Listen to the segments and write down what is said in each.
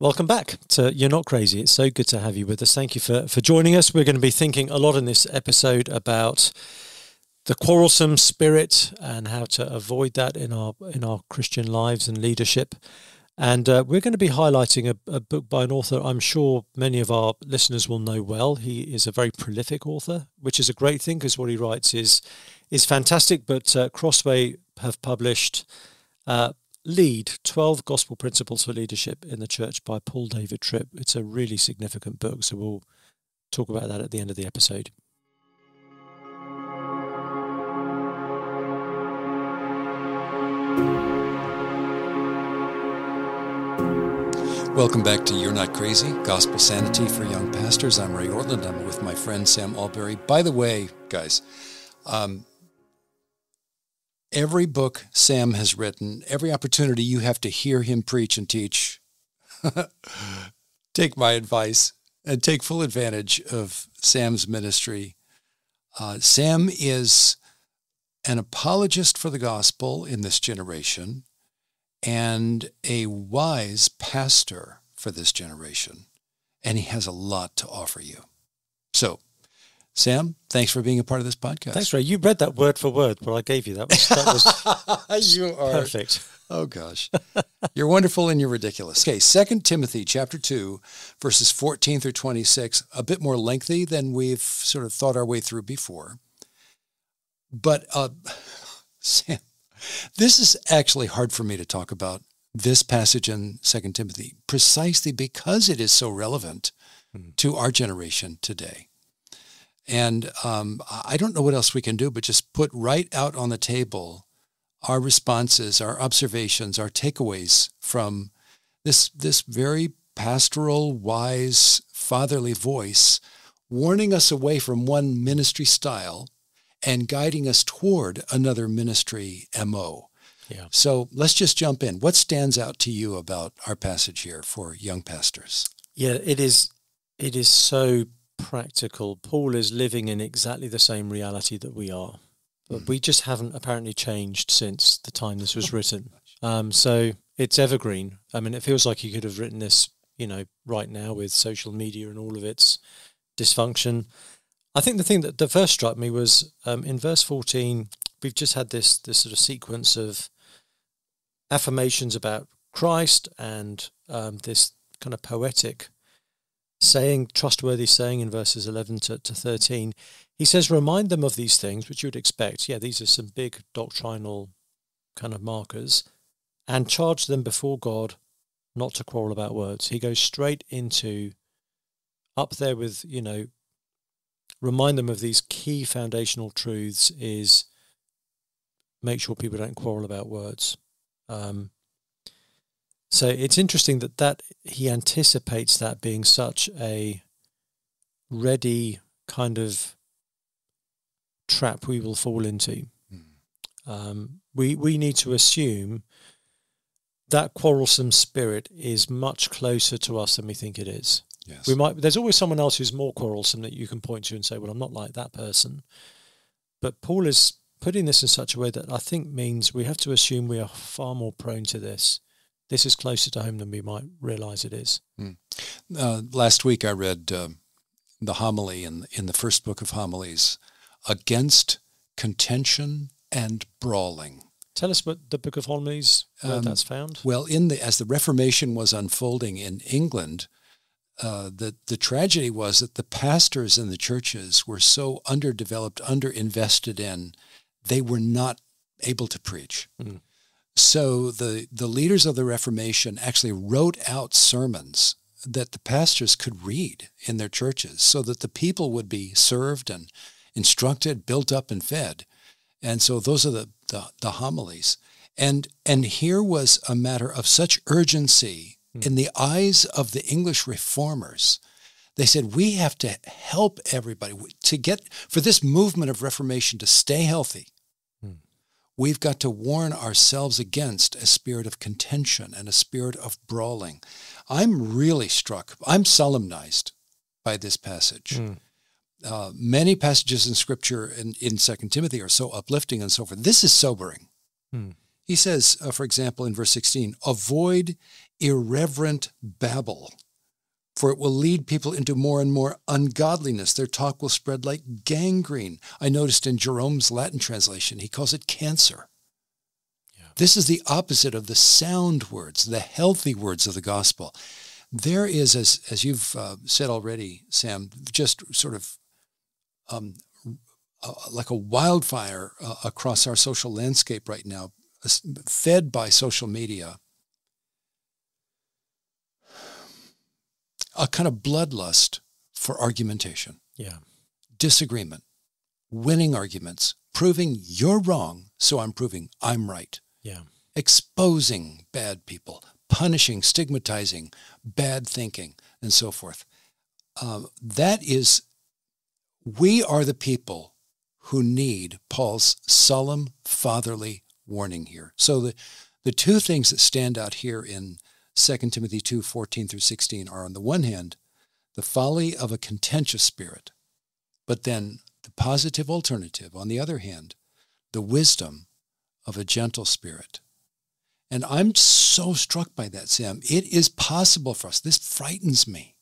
Welcome back to You're Not Crazy. It's so good to have you with us. Thank you for, for joining us. We're going to be thinking a lot in this episode about the quarrelsome spirit and how to avoid that in our in our Christian lives and leadership. And uh, we're going to be highlighting a, a, book by an author I'm sure many of our listeners will know well. He is a very prolific author, which is a great thing because what he writes is is fantastic. But uh, Crossway have published uh, Lead 12 Gospel Principles for Leadership in the Church by Paul David Tripp. It's a really significant book, so we'll talk about that at the end of the episode. Welcome back to You're Not Crazy, Gospel Sanity for Young Pastors. I'm Ray Ortlund. I'm with my friend Sam Allberry. By the way, guys, um, every book Sam has written, every opportunity you have to hear him preach and teach, take my advice and take full advantage of Sam's ministry. Uh, Sam is an apologist for the gospel in this generation and a wise pastor for this generation. And he has a lot to offer you. So Sam, thanks for being a part of this podcast. Thanks, Ray. You read that word for word what I gave you. That was, that was you are perfect. Oh gosh. you're wonderful and you're ridiculous. Okay, Second Timothy chapter 2, verses 14 through 26, a bit more lengthy than we've sort of thought our way through before. But uh, Sam, this is actually hard for me to talk about this passage in Second Timothy precisely because it is so relevant mm-hmm. to our generation today. And um, I don't know what else we can do, but just put right out on the table our responses, our observations, our takeaways from this, this very pastoral, wise, fatherly voice, warning us away from one ministry style and guiding us toward another ministry MO. Yeah. So let's just jump in. What stands out to you about our passage here for young pastors? Yeah, it is it is so practical. Paul is living in exactly the same reality that we are, but we just haven't apparently changed since the time this was written. Um, so it's evergreen. I mean, it feels like he could have written this, you know, right now with social media and all of its dysfunction. I think the thing that, that first struck me was um, in verse 14, we've just had this this sort of sequence of affirmations about Christ and um, this kind of poetic saying, trustworthy saying in verses 11 to, to 13, he says, remind them of these things, which you would expect. Yeah, these are some big doctrinal kind of markers, and charge them before God not to quarrel about words. He goes straight into up there with, you know, remind them of these key foundational truths is make sure people don't quarrel about words. Um, so it's interesting that that he anticipates that being such a ready kind of trap we will fall into. Mm. Um, we we need to assume that quarrelsome spirit is much closer to us than we think it is. Yes. We might. There's always someone else who's more quarrelsome that you can point to and say, "Well, I'm not like that person." But Paul is putting this in such a way that I think means we have to assume we are far more prone to this this is closer to home than we might realize it is. Mm. Uh, last week I read uh, the homily in, in the first book of homilies against contention and brawling. Tell us what the book of homilies where um, that's found. Well, in the as the Reformation was unfolding in England, uh, the the tragedy was that the pastors in the churches were so underdeveloped, underinvested in, they were not able to preach. Mm. So the, the leaders of the Reformation actually wrote out sermons that the pastors could read in their churches so that the people would be served and instructed, built up, and fed. And so those are the, the, the homilies. And, and here was a matter of such urgency mm. in the eyes of the English reformers. They said, we have to help everybody to get, for this movement of Reformation to stay healthy We've got to warn ourselves against a spirit of contention and a spirit of brawling. I'm really struck, I'm solemnized by this passage. Mm. Uh, many passages in Scripture in, in 2 Timothy are so uplifting and so forth. This is sobering. Mm. He says, uh, for example, in verse 16, avoid irreverent babble, for it will lead people into more and more ungodliness. Their talk will spread like gangrene. I noticed in Jerome's Latin translation, he calls it cancer. Yeah. This is the opposite of the sound words, the healthy words of the gospel. There is, as, as you've uh, said already, Sam, just sort of um, uh, like a wildfire uh, across our social landscape right now, fed by social media. A kind of bloodlust for argumentation. Yeah. Disagreement, winning arguments, proving you're wrong, so I'm proving I'm right. Yeah. Exposing bad people, punishing, stigmatizing bad thinking, and so forth. Uh, that is, we are the people who need Paul's solemn fatherly warning here. So the, the two things that stand out here in 2 Timothy 2 14 through 16 are on the one hand, the folly of a contentious spirit, but then the positive alternative, on the other hand, the wisdom of a gentle spirit. And I'm so struck by that, Sam. It is possible for us, this frightens me.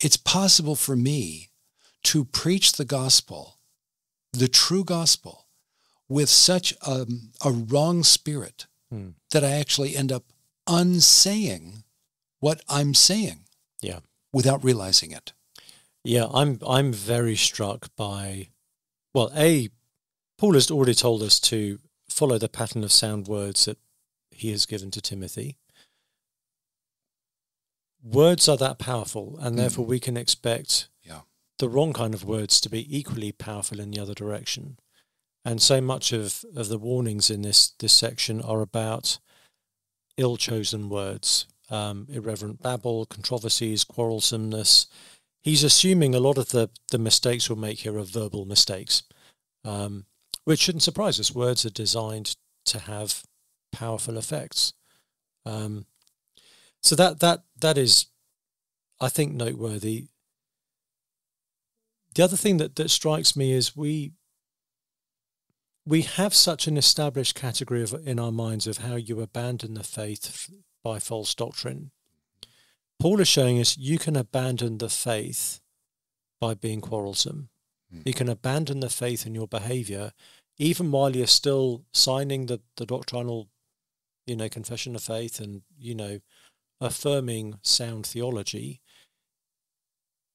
It's possible for me to preach the gospel the true gospel with such a, a wrong spirit hmm. that I actually end up unsaying what I'm saying. Yeah. Without realizing it. Yeah, I'm I'm very struck by well, A, Paul has already told us to follow the pattern of sound words that he has given to Timothy. Words are that powerful, and therefore mm. we can expect the wrong kind of words to be equally powerful in the other direction. And so much of, of the warnings in this this section are about ill chosen words, um, irreverent babble, controversies, quarrelsomeness. He's assuming a lot of the, the mistakes we'll make here are verbal mistakes, um, which shouldn't surprise us. Words are designed to have powerful effects. Um, so that that that is, I think, noteworthy. The other thing that, that strikes me is we we have such an established category of, in our minds of how you abandon the faith by false doctrine. Paul is showing us you can abandon the faith by being quarrelsome. Mm. You can abandon the faith in your behavior even while you're still signing the, the doctrinal, you know, confession of faith and, you know, affirming sound theology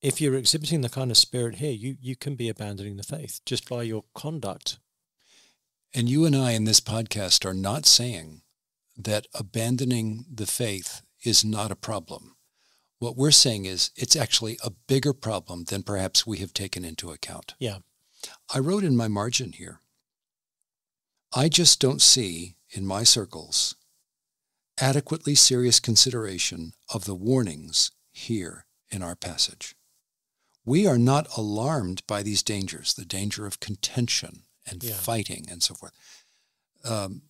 if you're exhibiting the kind of spirit here, you, you can be abandoning the faith just by your conduct. And you and I in this podcast are not saying that abandoning the faith is not a problem. What we're saying is it's actually a bigger problem than perhaps we have taken into account. Yeah. I wrote in my margin here I just don't see in my circles adequately serious consideration of the warnings here in our passage we are not alarmed by these dangers, the danger of contention and yeah. fighting and so forth. Um,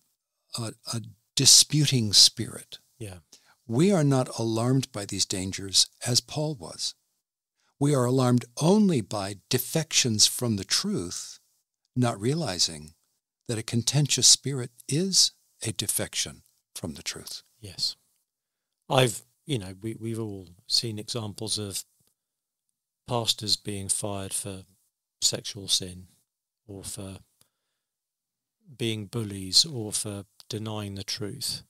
a, a, disputing spirit. Yeah. We are not alarmed by these dangers as Paul was. We are alarmed only by defections from the truth, not realizing that a contentious spirit is a defection from the truth. Yes. I've, you know, we, we've all seen examples of pastors being fired for sexual sin or for being bullies or for denying the truth.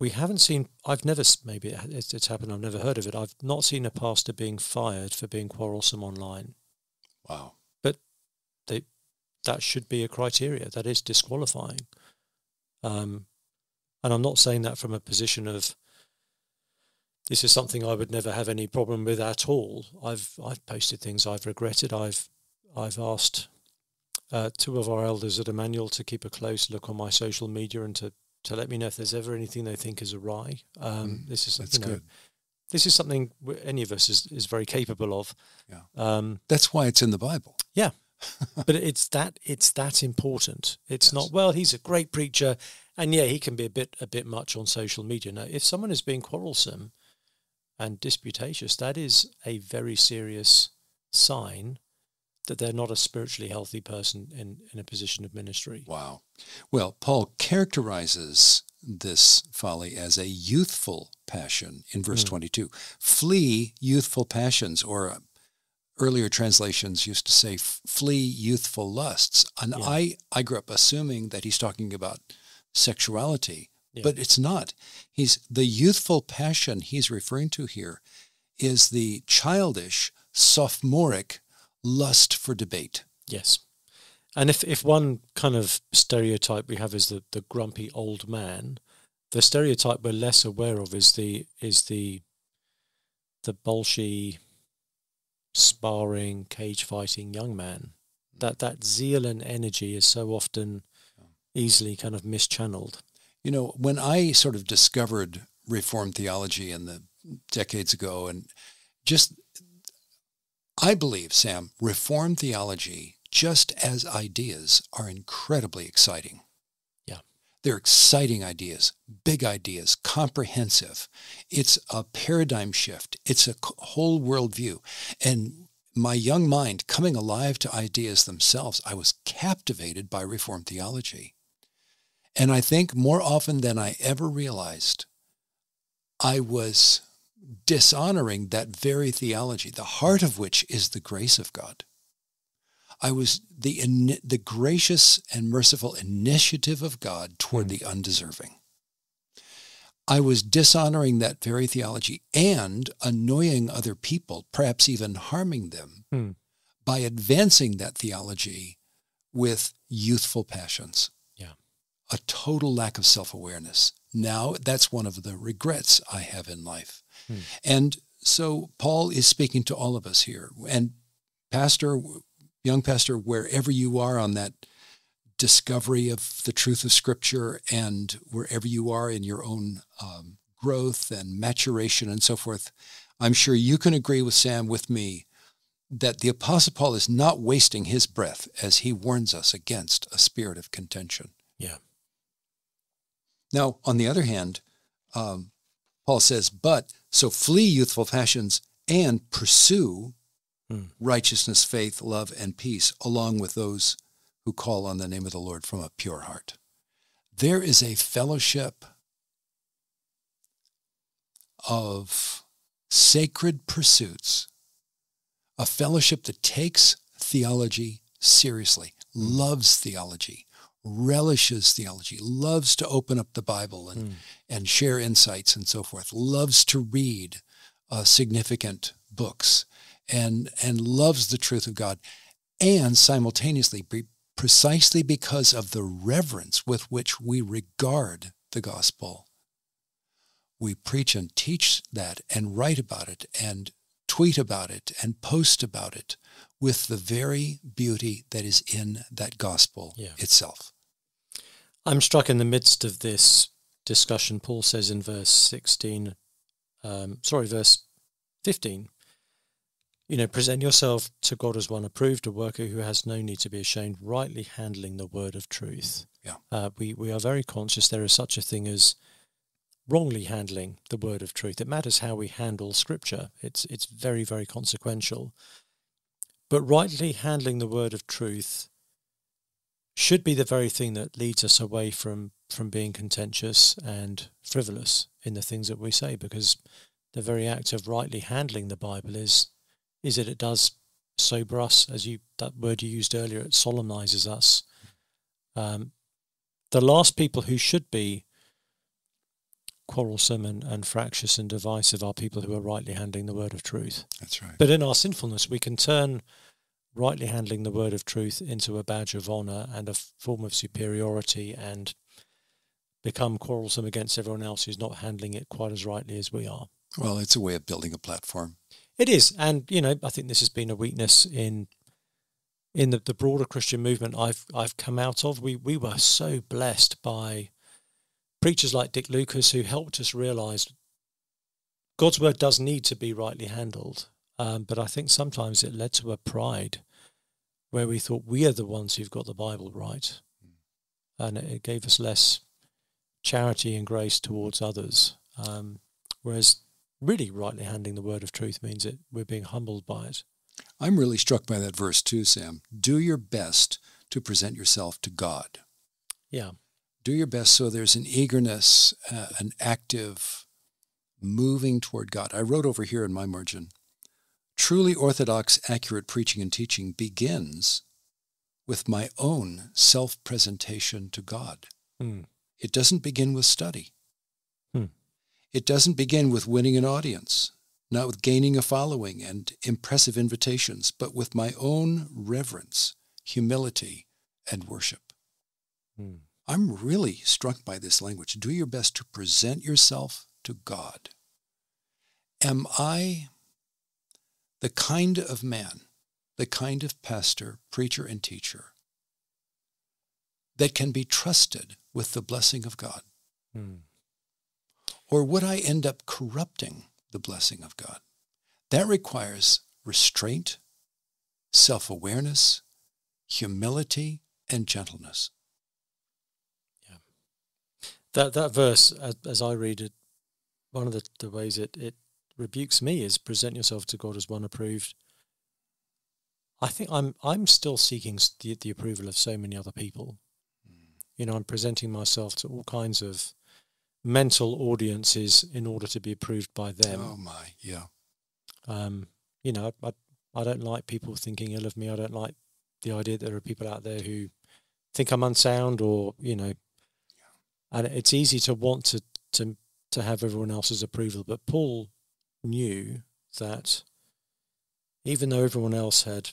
We haven't seen, I've never, maybe it's, it's happened, I've never heard of it. I've not seen a pastor being fired for being quarrelsome online. Wow. But they, that should be a criteria. That is disqualifying. Um, and I'm not saying that from a position of this is something I would never have any problem with at all. I've I've posted things I've regretted. I've I've asked uh, two of our elders at Immanuel to keep a close look on my social media and to, to let me know if there's ever anything they think is awry. Um, mm, this is that's you know, good. This is something any of us is, is very capable of. Yeah. Um, that's why it's in the Bible. Yeah. but it's that it's that important. It's yes. not well. He's a great preacher, and yeah, he can be a bit a bit much on social media. Now, if someone is being quarrelsome, and disputatious, that is a very serious sign that they're not a spiritually healthy person in, in a position of ministry. Wow. Well, Paul characterizes this folly as a youthful passion in verse mm. 22. Flee youthful passions, or uh, earlier translations used to say, flee youthful lusts. And yeah. I, I grew up assuming that he's talking about sexuality, yeah. but it's not. He's the youthful passion he's referring to here is the childish, sophomoric lust for debate. Yes. And if, if one kind of stereotype we have is the, the grumpy old man, the stereotype we're less aware of is the is the the bolshy sparring, cage fighting young man. That that zeal and energy is so often easily kind of mischanneled. You know, when I sort of discovered Reformed theology in the decades ago, and just I believe, Sam, Reformed theology, just as ideas, are incredibly exciting. Yeah. They're exciting ideas, big ideas, comprehensive. It's a paradigm shift. It's a whole worldview. And my young mind coming alive to ideas themselves, I was captivated by Reformed theology. And I think more often than I ever realized, I was dishonoring that very theology, the heart of which is the grace of God. I was the, the gracious and merciful initiative of God toward mm. the undeserving. I was dishonoring that very theology and annoying other people, perhaps even harming them, mm. by advancing that theology with youthful passions. Yeah. A total lack of self awareness. Now, that's one of the regrets I have in life. Hmm. And so Paul is speaking to all of us here. And pastor, young pastor, wherever you are on that discovery of the truth of Scripture and wherever you are in your own um, growth and maturation and so forth, I'm sure you can agree with Sam, with me, that the Apostle Paul is not wasting his breath as he warns us against a spirit of contention. Yeah. Now, on the other hand, um, Paul says, but so flee youthful passions and pursue mm. righteousness, faith, love, and peace, along with those who call on the name of the Lord from a pure heart. There is a fellowship of sacred pursuits, a fellowship that takes theology seriously, loves theology, relishes theology, loves to open up the Bible and, mm. and share insights and so forth, loves to read uh, significant books and, and loves the truth of God. And simultaneously, precisely because of the reverence with which we regard the gospel, we preach and teach that and write about it and tweet about it and post about it with the very beauty that is in that gospel yeah. itself. I'm struck in the midst of this discussion. Paul says in verse 16, um, sorry, verse 15, you know, present yourself to God as one approved, a worker who has no need to be ashamed, rightly handling the word of truth. Yeah. Uh, we, we are very conscious there is such a thing as wrongly handling the word of truth. It matters how we handle scripture. It's it's very, very consequential. But rightly handling the word of truth should be the very thing that leads us away from from being contentious and frivolous in the things that we say because the very act of rightly handling the bible is is that it does sober us as you that word you used earlier it solemnizes us. Um, the last people who should be quarrelsome and, and fractious and divisive are people who are rightly handling the word of truth. That's right. But in our sinfulness we can turn rightly handling the word of truth into a badge of honor and a form of superiority and become quarrelsome against everyone else who's not handling it quite as rightly as we are. Well, it's a way of building a platform. It is. And, you know, I think this has been a weakness in in the, the broader Christian movement I've I've come out of. We we were so blessed by preachers like Dick Lucas who helped us realize God's word does need to be rightly handled. Um, but I think sometimes it led to a pride where we thought we are the ones who've got the Bible right. And it, gave us less charity and grace towards others. Um, whereas really rightly handling the word of truth means that we're being humbled by it. I'm really struck by that verse too, Sam. Do your best to present yourself to God. Yeah. Do your best so there's an eagerness, uh, an active moving toward God. I wrote over here in my margin truly orthodox, accurate preaching and teaching begins with my own self presentation to God. Hmm. It doesn't begin with study. Hmm. It doesn't begin with winning an audience, not with gaining a following and impressive invitations, but with my own reverence, humility, and worship. Hmm. I'm really struck by this language. Do your best to present yourself to God. Am I the kind of man, the kind of pastor, preacher, and teacher that can be trusted with the blessing of God? Hmm. Or would I end up corrupting the blessing of God? That requires restraint, self awareness, humility, and gentleness. That that verse, as, as I read it, one of the, the ways it, it rebukes me is present yourself to God as one approved. I think I'm I'm still seeking the, the approval of so many other people. You know, I'm presenting myself to all kinds of mental audiences in order to be approved by them. Oh my, yeah. Um, you know, I, I don't like people thinking ill of me. I don't like the idea that there are people out there who think I'm unsound or, you know, yeah. and it's easy to want to, to, to have everyone else's approval. But Paul knew that even though everyone else had,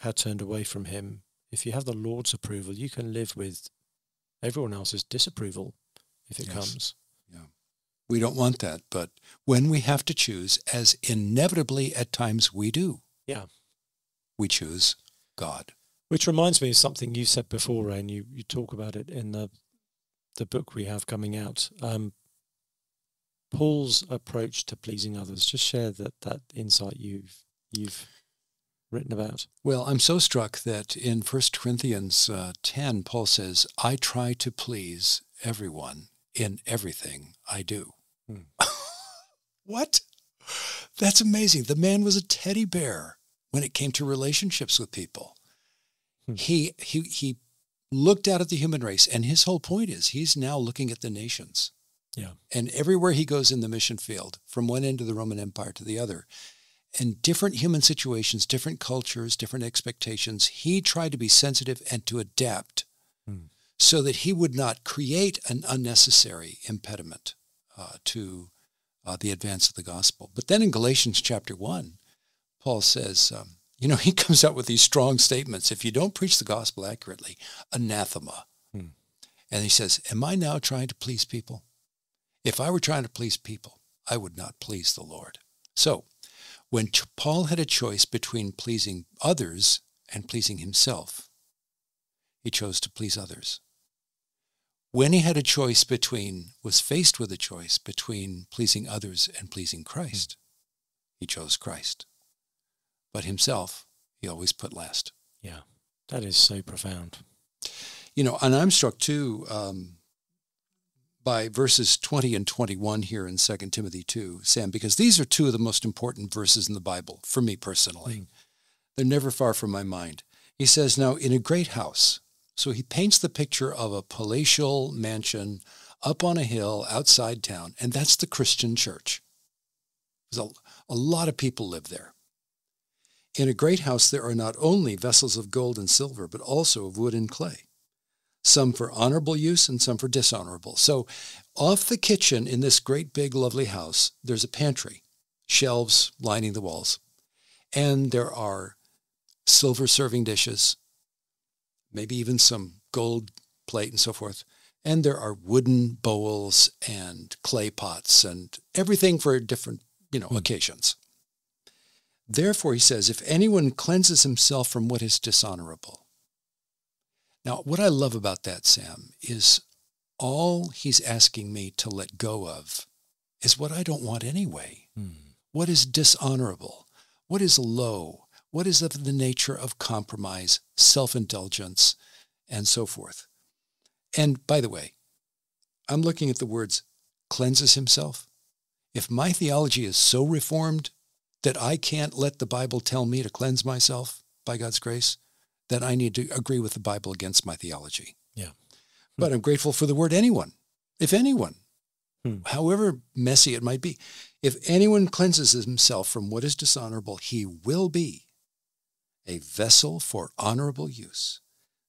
had turned away from him, if you have the Lord's approval, you can live with everyone else's disapproval if it Yes. comes. Yeah. We don't want that, but when we have to choose, as inevitably at times we do, Yeah. we choose God. Which reminds me of something you said before, Ray, and you, you talk about it in the the book we have coming out. Um, Paul's approach to pleasing others. Just share that that insight you've you've written about. Well, I'm so struck that in 1 Corinthians uh, 10, Paul says, I try to please everyone in everything I do. Hmm. what? That's amazing. The man was a teddy bear when it came to relationships with people. Hmm. He, he, he looked out at the human race, and his whole point is he's now looking at the nations. Yeah. And everywhere he goes in the mission field, from one end of the Roman Empire to the other, and different human situations, different cultures, different expectations, he tried to be sensitive and to adapt Hmm. so that he would not create an unnecessary impediment uh, to uh, the advance of the gospel. But then in Galatians chapter 1, Paul says, um, you know, he comes out with these strong statements. If you don't preach the gospel accurately, anathema. Hmm. And he says, Am I now trying to please people? If I were trying to please people, I would not please the Lord. So, when Ch- Paul had a choice between pleasing others and pleasing himself, he chose to please others. When he had a choice between, was faced with a choice between pleasing others and pleasing Christ, he chose Christ. But himself, he always put last. Yeah. That is so profound. You know, and I'm struck too um, by verses 20 and 21 here in 2 Timothy 2, Sam, because these are two of the most important verses in the Bible for me personally. Mm. They're never far from my mind. He says, Now, in a great house, so he paints the picture of a palatial mansion up on a hill outside town, and that's the Christian church. A, a lot of people live there. In a great house, there are not only vessels of gold and silver, but also of wood and clay some for honorable use and some for dishonorable. So, off the kitchen in this great big lovely house, there's a pantry, shelves lining the walls, and there are silver serving dishes, maybe even some gold plate and so forth. And there are wooden bowls and clay pots and everything for different, you know, Hmm. occasions. Therefore, he says, if anyone cleanses himself from what is dishonorable, now, what I love about that, Sam, is all he's asking me to let go of is what I don't want anyway. Hmm. What is dishonorable? What is low? What is of the nature of compromise, self-indulgence, and so forth? And by the way, I'm looking at the words cleanses himself. If my theology is so reformed that I can't let the Bible tell me to cleanse myself by God's grace, then I need to agree with the Bible against my theology. Yeah. But I'm grateful for the word anyone. If anyone, Hmm. however messy it might be, if anyone cleanses himself from what is dishonorable, he will be a vessel for honorable use,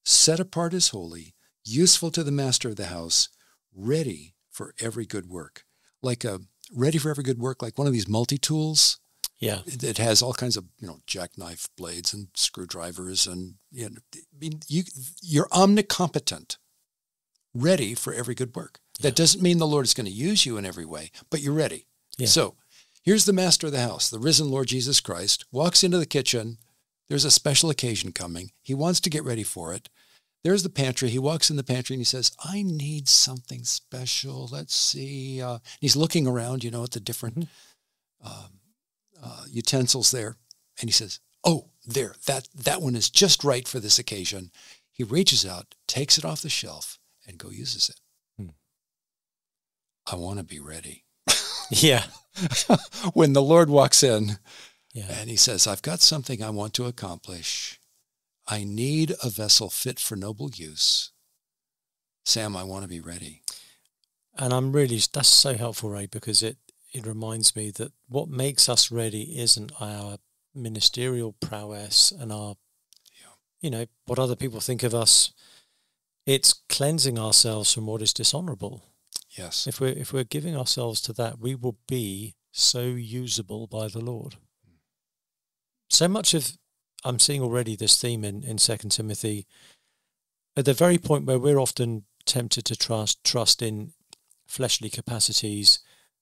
set apart as holy, useful to the master of the house, ready for every good work. Like a ready for every good work, like one of these multi tools Yeah. that has all kinds of you know jackknife blades and screwdrivers and you know, I mean you you're omnicompetent, ready for every good work. Yeah. That doesn't mean the Lord is going to use you in every way, but you're ready. Yeah. So here's the master of the house, the risen Lord Jesus Christ, walks into the kitchen. There's a special occasion coming. He wants to get ready for it. There's the pantry. He walks in the pantry and he says, I need something special. Let's see. Uh, he's looking around, you know, at the different um, uh, utensils there. And he says, Oh, there, that, that one is just right for this occasion. He reaches out, takes it off the shelf, and go uses it. Hmm. I want to be ready. Yeah. when the Lord walks in Yeah. and he says, I've got something I want to accomplish. I need a vessel fit for noble use. Sam, I want to be ready. And I'm really that's so helpful, Ray, because it it reminds me that what makes us ready isn't our ministerial prowess and our, Yeah. you know, what other people think of us. It's cleansing ourselves from what is dishonorable. Yes. If we're if we're giving ourselves to that, we will be so usable by the Lord. Hmm. So much of I'm seeing already this theme in in Second Timothy, at the very point where we're often tempted to trust trust in fleshly capacities,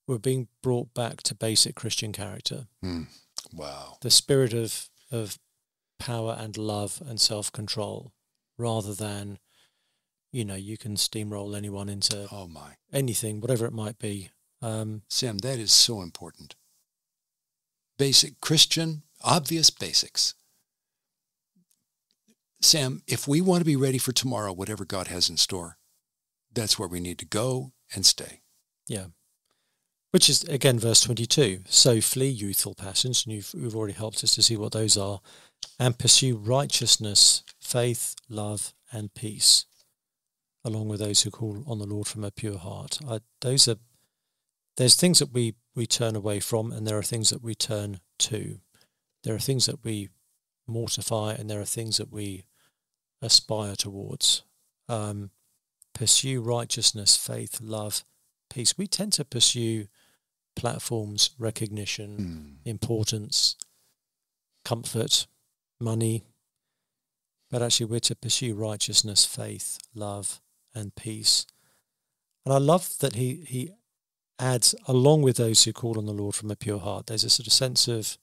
we're being brought back to basic Christian character, Hmm. Wow. the spirit of of power and love and self control, rather than, you know, you can steamroll anyone into Oh, my. anything, whatever it might be. Um, Sam, that is so important. Basic Christian, obvious basics. Sam, if we want to be ready for tomorrow, whatever God has in store, that's where we need to go and stay. yeah. Which is again verse twenty-two. So flee youthful passions, and you've you've already helped us to see what those are, and pursue righteousness, faith, love, and peace, along with those who call on the Lord from a pure heart. I, those are there's things that we we turn away from, and there are things that we turn to. There are things that we mortify, and there are things that we aspire towards. Um, pursue righteousness, faith, love, peace. We tend to pursue platforms, recognition, importance, comfort, money. But actually, we're to pursue righteousness, faith, love, and peace. And I love that he, he adds, along with those who call on the Lord from a pure heart, there's a sort of sense of,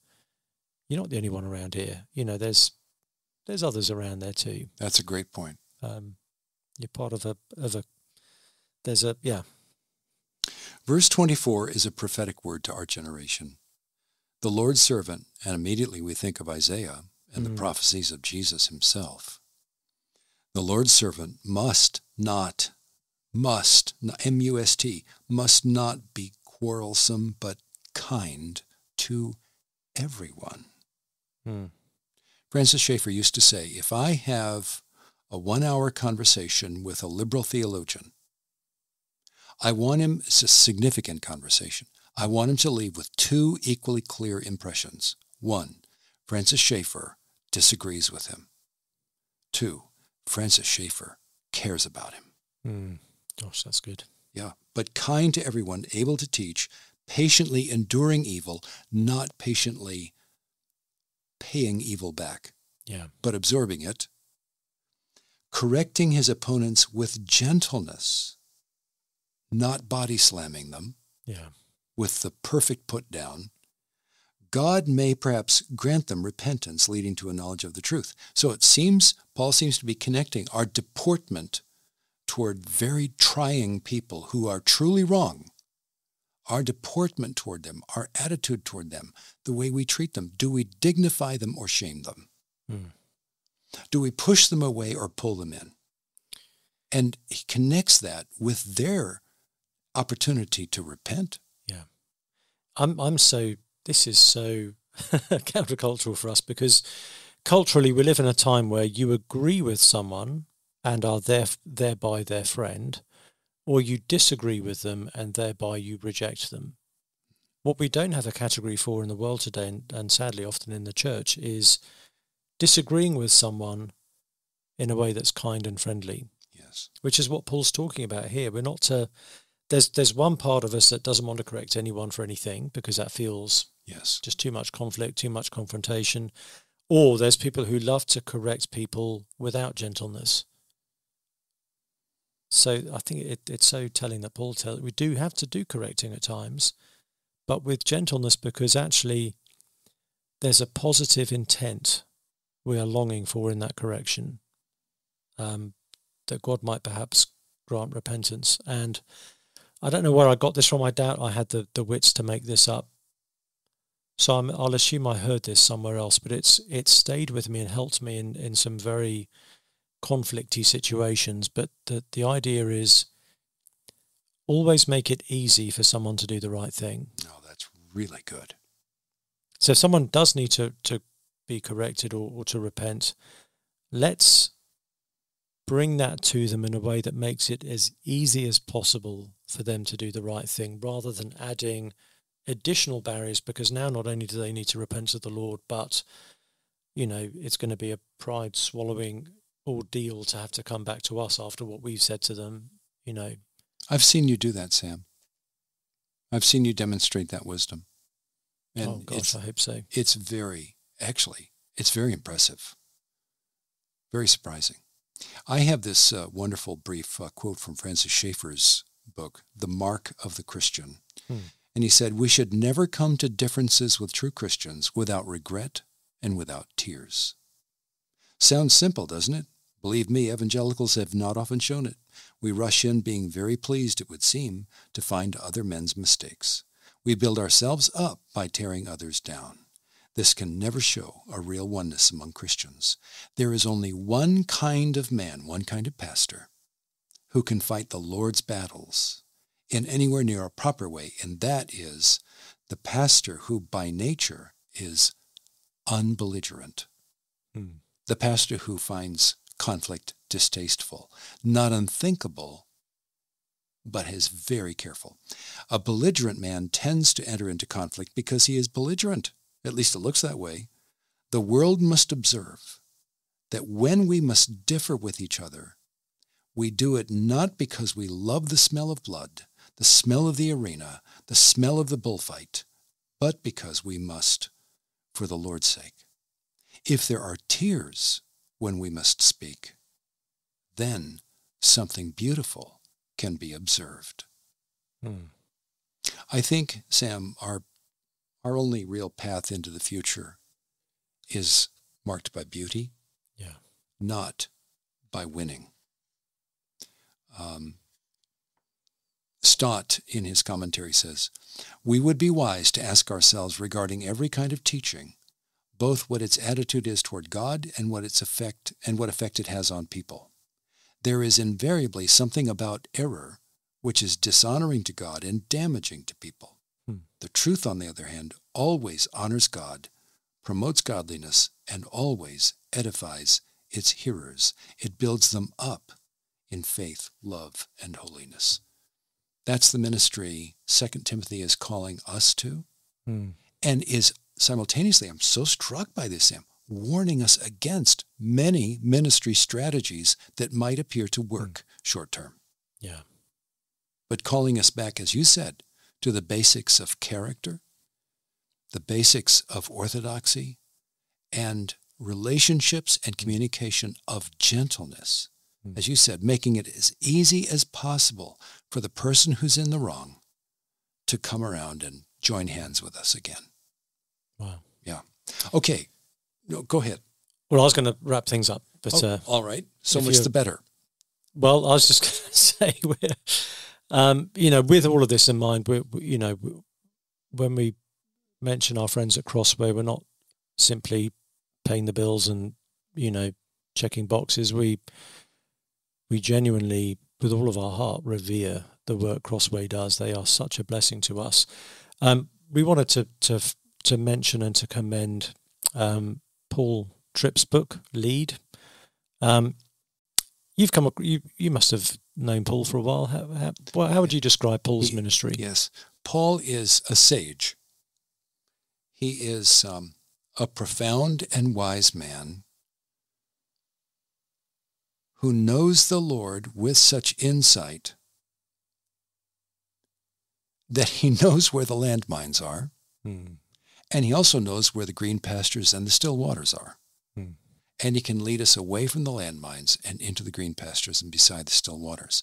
you're not the only one around here. You know, there's there's others around there too. That's a great point. Um, you're part of a of a. There's a yeah Verse 24 is a prophetic word to our generation. The Lord's servant, and immediately we think of Isaiah and Mm. the prophecies of Jesus himself. The Lord's servant must not, must, M U S T, must not be quarrelsome, but kind to everyone. Hmm. Francis Schaeffer used to say, if I have a one hour conversation with a liberal theologian, I want him, it's a significant conversation. I want him to leave with two equally clear impressions. One, Francis Schaeffer disagrees with him. Two, Francis Schaeffer cares about him. Hmm. Gosh, that's good. Yeah, but kind to everyone, able to teach, patiently enduring evil, not patiently paying evil back, Yeah. but absorbing it, correcting his opponents with gentleness, not body slamming them, Yeah. with the perfect put down, God may perhaps grant them repentance leading to a knowledge of the truth. So it seems, Paul seems to be connecting our deportment toward very trying people who are truly wrong, our deportment toward them, our attitude toward them, the way we treat them. Do we dignify them or shame them? Hmm. Do we push them away or pull them in? And he connects that with their opportunity to repent. Yeah. I'm I'm so this is so countercultural for us because culturally we live in a time where you agree with someone and are there, thereby their friend, or you disagree with them and thereby you reject them. What we don't have a category for in the world today, and, and sadly often in the church, is disagreeing with someone in a way that's kind and friendly. Yes. Which is what Paul's talking about here. We're not to there's there's one part of us that doesn't want to correct anyone for anything because that feels yes just too much conflict, too much confrontation. Or there's people who love to correct people without gentleness. So I think it, it's so telling that Paul tells we do have to do correcting at times, but with gentleness because actually there's a positive intent we are longing for in that correction. Um, that God might perhaps grant repentance. And I don't know where I got this from. I doubt I had the, the wits to make this up. So i will assume I heard this somewhere else, but it's it's stayed with me and helped me in, in some very conflicty situations. But the, the idea is always make it easy for someone to do the right thing. Oh, that's really good. So if someone does need to, to be corrected or, or to repent, let's bring that to them in a way that makes it as easy as possible for them to do the right thing rather than adding additional barriers because now not only do they need to repent to the Lord, but you know, it's going to be a pride swallowing ordeal to have to come back to us after what we've said to them, you know. I've seen you do that, Sam. I've seen you demonstrate that wisdom. And oh gosh, I hope so. It's very actually, it's very impressive. Very surprising. I have this uh, wonderful brief uh, quote from Francis Schaeffer's book, The Mark of the Christian. Hmm. And he said, We should never come to differences with true Christians without regret and without tears. Sounds simple, doesn't it? Believe me, evangelicals have not often shown it. We rush in being very pleased, it would seem, to find other men's mistakes. We build ourselves up by tearing others down. This can never show a real oneness among Christians. There is only one kind of man, one kind of pastor, who can fight the Lord's battles in anywhere near a proper way, and that is the pastor who by nature is unbelligerent. Hmm. The pastor who finds conflict distasteful, not unthinkable, but is very careful. A belligerent man tends to enter into conflict because he is belligerent. At least it looks that way. The world must observe that when we must differ with each other, we do it not because we love the smell of blood, the smell of the arena, the smell of the bullfight, but because we must for the Lord's sake. If there are tears when we must speak, then something beautiful can be observed. Hmm. I think, Sam, our, our only real path into the future is marked by beauty, yeah. not by winning. Um, Stott, in his commentary, says, We would be wise to ask ourselves regarding every kind of teaching, both what its attitude is toward God and what its effect and what effect it has on people. There is invariably something about error which is dishonoring to God and damaging to people. The truth, on the other hand, always honors God, promotes godliness, and always edifies its hearers. It builds them up in faith, love, and holiness. That's the ministry Second Timothy is calling us to, hmm. and is simultaneously, I'm so struck by this, Sam, warning us against many ministry strategies that might appear to work hmm. short term. Yeah. But calling us back, as you said, to the basics of character, the basics of orthodoxy, and relationships and communication of gentleness Hmm. as you said, making it as easy as possible for the person who's in the wrong to come around and join hands with us again. Wow. Yeah. Okay. No, go ahead. Well, I was going to wrap things up, but oh, uh, all right. So much the better. Well, I was just going to say, we're, um, you know, with all of this in mind, we, you know, when we mention our friends at Crossway, we're not simply paying the bills and you know checking boxes. We we genuinely, with all of our heart, revere the work Crossway does. They are such a blessing to us. Um, we wanted to, to to mention and to commend um, Paul Tripp's book, Lead. Um, You've come. You you must have known Paul for a while. How how, how would you describe Paul's He- ministry? Yes, Paul is a sage. He is um, a profound and wise man who knows the Lord with such insight that he knows where the landmines are, Hmm. and he also knows where the green pastures and the still waters are. And he can lead us away from the landmines and into the green pastures and beside the still waters.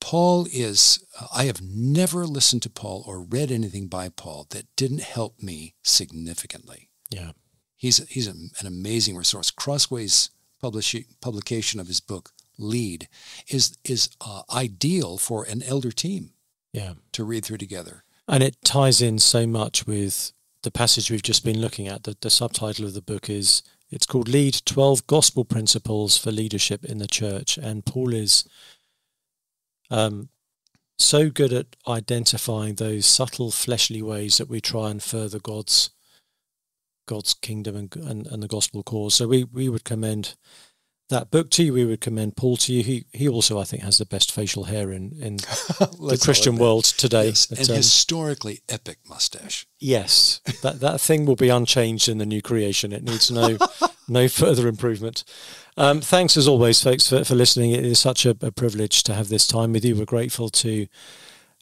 Paul is, uh, I have never listened to Paul or read anything by Paul that didn't help me significantly. Yeah. He's, he's an amazing resource. Crossway's publish, publication of his book, Lead, is, is uh, ideal for an elder team Yeah. to read through together. And it ties in so much with the passage we've just been looking at. The, the subtitle of the book is it's called Lead 12 Gospel Principles for Leadership in the Church. And Paul is um, so good at identifying those subtle fleshly ways that we try and further God's God's kingdom and, and, and the gospel cause. So we, we would commend that book to you. We would commend Paul to you. He he also I think has the best facial hair in, in the Christian world today. Yes, But, and um, historically epic mustache. Yes, that that thing will be unchanged in the new creation. It needs no no further improvement. Um, thanks as always, folks, for, for listening. It is such a, a privilege to have this time with you. We're grateful to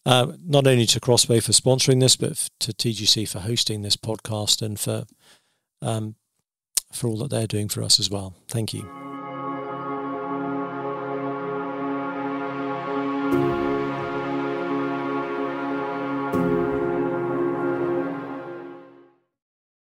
uh, not only to Crossway for sponsoring this, but to TGC for hosting this podcast and for um, for all that they're doing for us as well. Thank you.